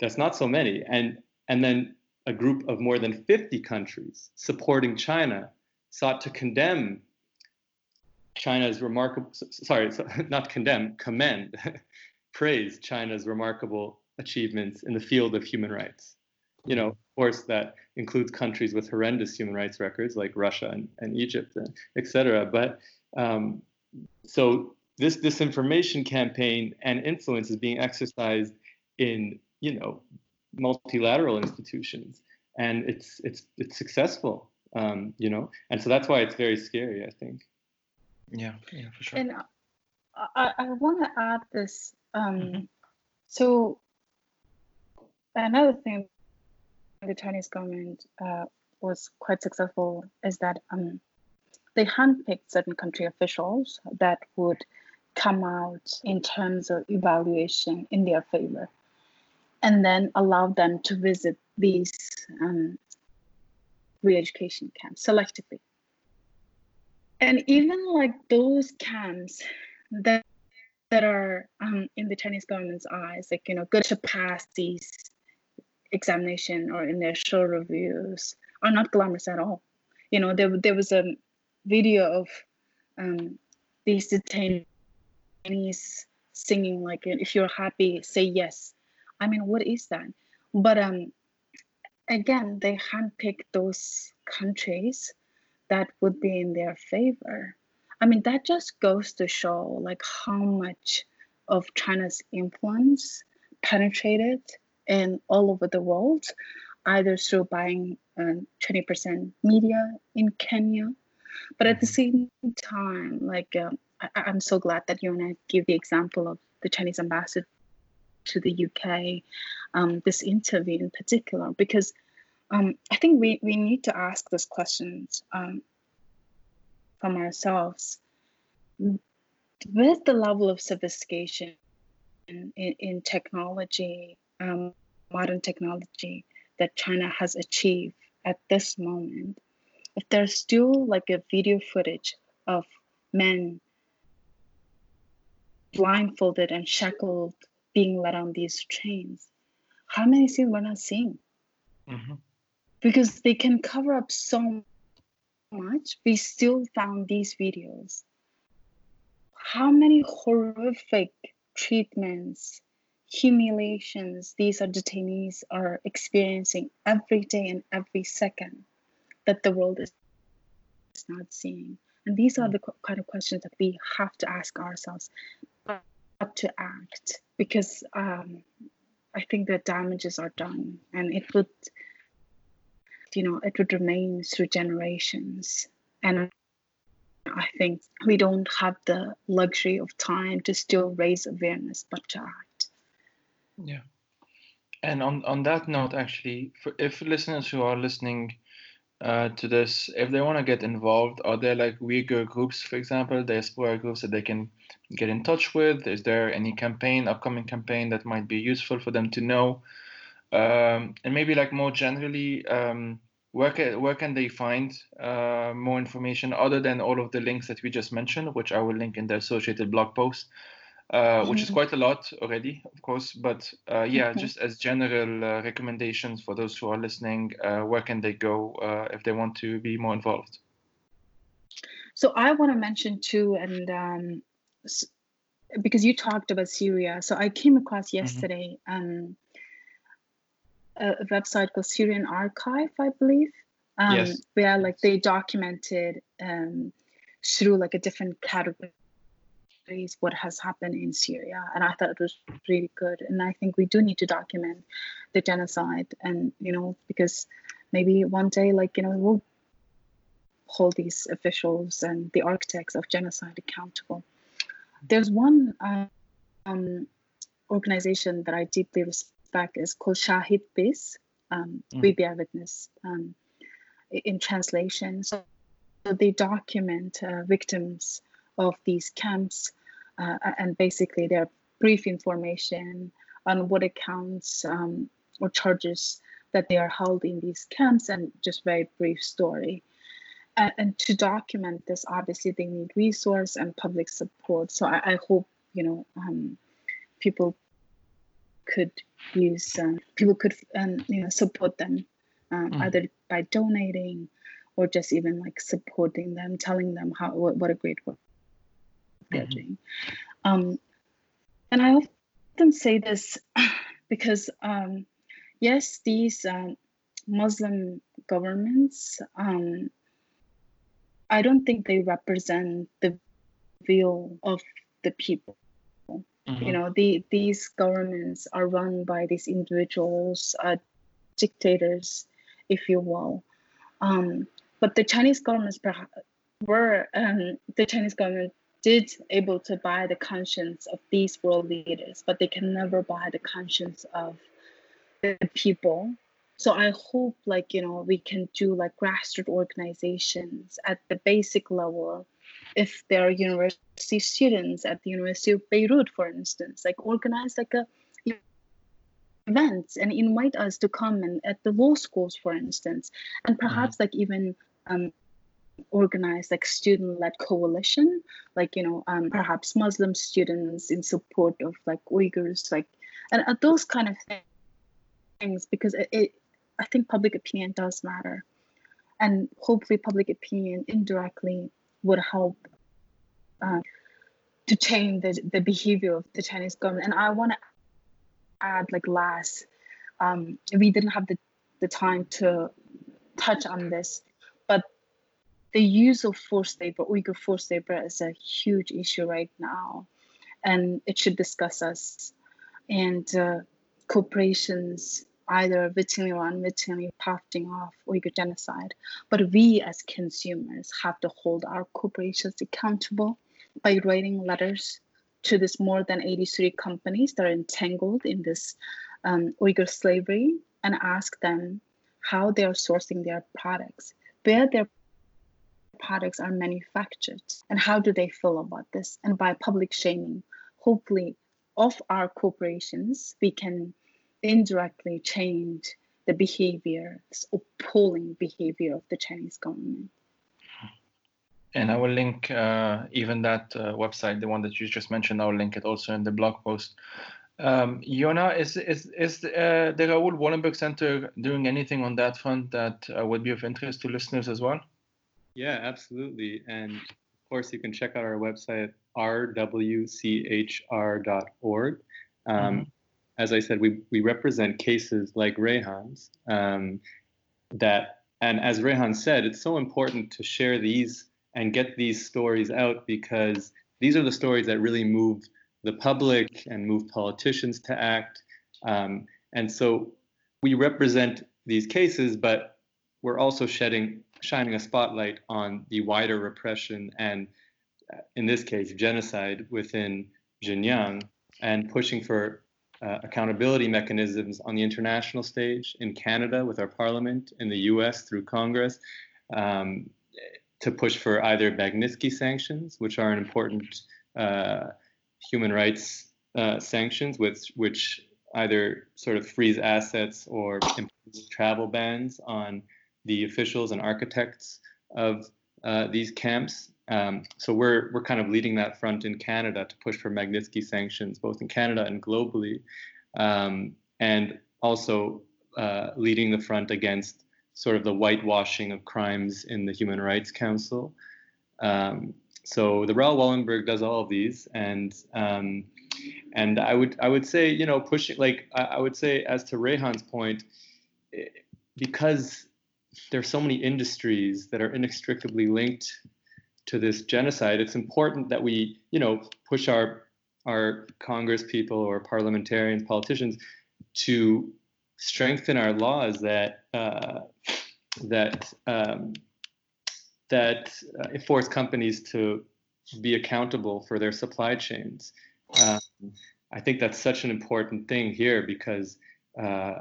that's not so many. And and then a group of more than 50 countries supporting China sought to condemn China's remarkable, sorry, not condemn, commend, praise China's remarkable achievements in the field of human rights. You know, of course, that includes countries with horrendous human rights records like Russia and, and Egypt, and et cetera. But um, so this disinformation campaign and influence is being exercised in, you know, multilateral institutions, and it's it's it's successful, um, you know, and so that's why it's very scary. I think. Yeah, yeah, for sure. And I, I want to add this. Um, mm-hmm. So another thing the Chinese government uh, was quite successful is that um, they handpicked certain country officials that would come out in terms of evaluation in their favor and then allow them to visit these um, re-education camps selectively. And even like those camps that that are um, in the Chinese government's eyes, like you know, good to pass these examination or initial reviews, are not glamorous at all. You know, there there was a video of um, these detainees singing like, "If you're happy, say yes." I mean, what is that? But um, again, they handpick those countries that would be in their favor. I mean, that just goes to show like how much of China's influence penetrated in all over the world, either through buying uh, 20% media in Kenya. But at the mm-hmm. same time, like um, I- am so glad that you and I give the example of the Chinese ambassador to the UK, um, this interview in particular, because um, I think we, we need to ask those questions um, from ourselves. With the level of sophistication in, in technology, um, modern technology that China has achieved at this moment, if there's still like a video footage of men blindfolded and shackled being led on these trains, how many scenes we're not seeing? Mm-hmm. Because they can cover up so much, we still found these videos. How many horrific treatments, humiliations these are detainees are experiencing every day and every second that the world is not seeing. And these are the kind of questions that we have to ask ourselves, but to act, because um, I think the damages are done, and it would, you know, it would remain through generations. And I think we don't have the luxury of time to still raise awareness, but to act. Yeah. And on, on that note, actually, for, if listeners who are listening uh, to this, if they want to get involved, are there like Uyghur groups, for example, diaspora groups that they can get in touch with? Is there any campaign, upcoming campaign that might be useful for them to know? Um, and maybe like more generally, um, where can, where can they find uh, more information other than all of the links that we just mentioned, which I will link in the associated blog post, uh, which is mm-hmm. quite a lot already, of course. But uh, yeah, mm-hmm. just as general uh, recommendations for those who are listening, uh, where can they go uh, if they want to be more involved? So I want to mention too, and um, because you talked about Syria, so I came across mm-hmm. yesterday. Mm-hmm. Um, a website called Syrian Archive, I believe. Um, yes. Where like they documented um, through like a different categories what has happened in Syria, and I thought it was really good. And I think we do need to document the genocide, and you know because maybe one day like you know we'll hold these officials and the architects of genocide accountable. There's one um, organization that I deeply respect is called Shahid Biz. Um, mm. We bear witness um, in translation. So, so they document uh, victims of these camps uh, and basically their brief information on what accounts um, or charges that they are held in these camps and just very brief story. And, and, to document this, obviously they need resource and public support. So I, I hope you know um, people could use um, people could um, you know support them um, mm. either by donating or just even like supporting them telling them how what, what a great work mm-hmm. um, and i often say this because um, yes these um, muslim governments um, i don't think they represent the will of the people Mm-hmm. You know, the, these governments are run by these individuals, uh, dictators, if you will. Um, but the Chinese governments were um, the Chinese government did able to buy the conscience of these world leaders, but they can never buy the conscience of the people. So I hope, like you know, we can do like grassroots organizations at the basic level if there are university students at the University of Beirut, for instance, like organize like a events and invite us to come and at the law schools, for instance, and mm-hmm. perhaps mm-hmm. like even um, organize like student-led coalition, like you know um, perhaps Muslim students in support of like Uyghurs, like and uh, those kind of things because it, it I think public opinion does matter, and hopefully public opinion indirectly would help uh, to change the, the behavior of the Chinese government. And I want to add, like, last, um, we didn't have the, the time to touch on this, the use of forced labor, Uyghur forced labor, is a huge issue right now, and it should discuss us. And uh, corporations either wittingly or unwittingly profiting off Uyghur genocide. But we as consumers have to hold our corporations accountable by writing letters to this more than 83 companies that are entangled in this um, Uyghur slavery and ask them how they are sourcing their products, where their products are manufactured, and how do they feel about this. And by public shaming, hopefully, of our corporations, we can indirectly change the behavior, this appalling behavior of the Chinese government. And I will link uh, even that uh, website, the one that you just mentioned. I will link it also in the blog post. Um, Yonah, is is is uh, the Raoul Wallenberg Center doing anything on that front that uh, would be of interest to listeners as well? Yeah, absolutely. And of course, you can check out our website rwchr.org. Um, mm-hmm. As I said, we we represent cases like Rayhan's um, that, and as Rayhan said, it's so important to share these and get these stories out because these are the stories that really move the public and move politicians to act. Um, and so we represent these cases, but we're also shedding, shining a spotlight on the wider repression and, uh, in this case, genocide within Xinjiang, and pushing for uh, accountability mechanisms on the international stage, in Canada with our parliament, in the US through Congress, um, to push for either Magnitsky sanctions, which are an important uh, human rights uh, sanctions, which which either sort of freeze assets or impose travel bans on the officials and architects of uh, these camps. Um, so we're we're kind of leading that front in Canada to push for Magnitsky sanctions, both in Canada and globally, um, and also uh, leading the front against sort of the whitewashing of crimes in the Human Rights Council. Um, so the Raoul Wallenberg does all of these, and um, and I would I would say you know pushing like I, I would say as to Rayhan's point, eh, because are so many industries that are inextricably linked to this genocide. It's important that we you know push our our Congress people or parliamentarians, politicians, to strengthen our laws that uh, that um, that uh, force companies to be accountable for their supply chains. Um, I think that's such an important thing here because uh,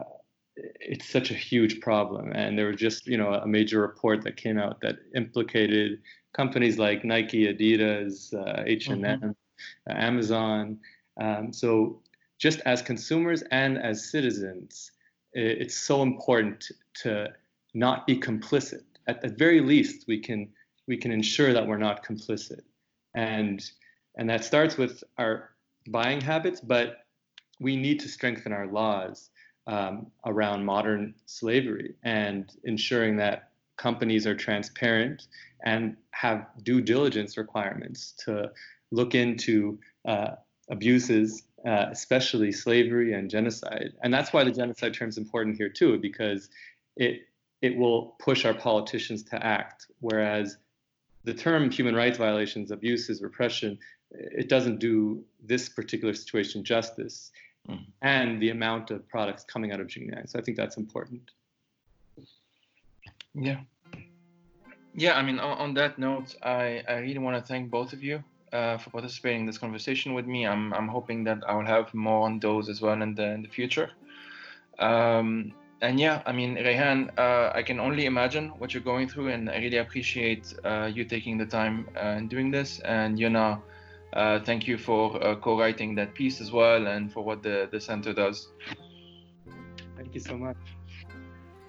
it's such a huge problem. And there was just you know a major report that came out that implicated companies like Nike, Adidas, H and M, mm-hmm. Amazon. Um, so just as consumers and as citizens, it's so important to not be complicit. At the very least, we can we can ensure that we're not complicit, and and that starts with our buying habits. But we need to strengthen our laws um, around modern slavery and ensuring that companies are transparent and have due diligence requirements to look into uh, abuses uh, especially slavery and genocide. And that's why the genocide term is important here too, because it it will push our politicians to act. Whereas the term human rights violations, abuses, repression, it doesn't do this particular situation justice mm. and the amount of products coming out of Xinjiang. So I think that's important. Yeah. Yeah, I mean, on, on that note, I, I really want to thank both of you uh, for participating in this conversation with me. I'm, I'm hoping that I will have more on those as well in the, in the future. Um, and yeah, I mean, Rayhan, uh, I can only imagine what you're going through, and I really appreciate uh, you taking the time uh, and doing this. And you Yonah, uh, thank you for uh, co-writing that piece as well, and for what the, the center does. Thank you so much.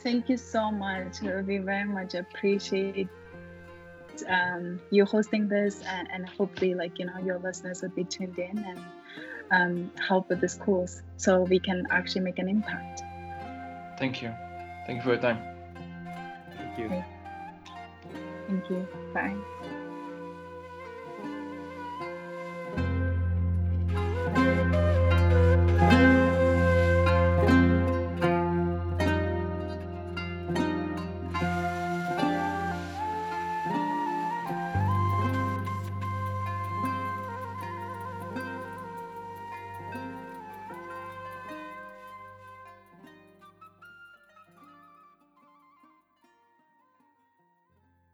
Thank you so much. We very much appreciate um, you hosting this and, and, hopefully like you know your listeners will be tuned in and um, help with this course so we can actually make an impact thank you thank you for your time thank you thank you bye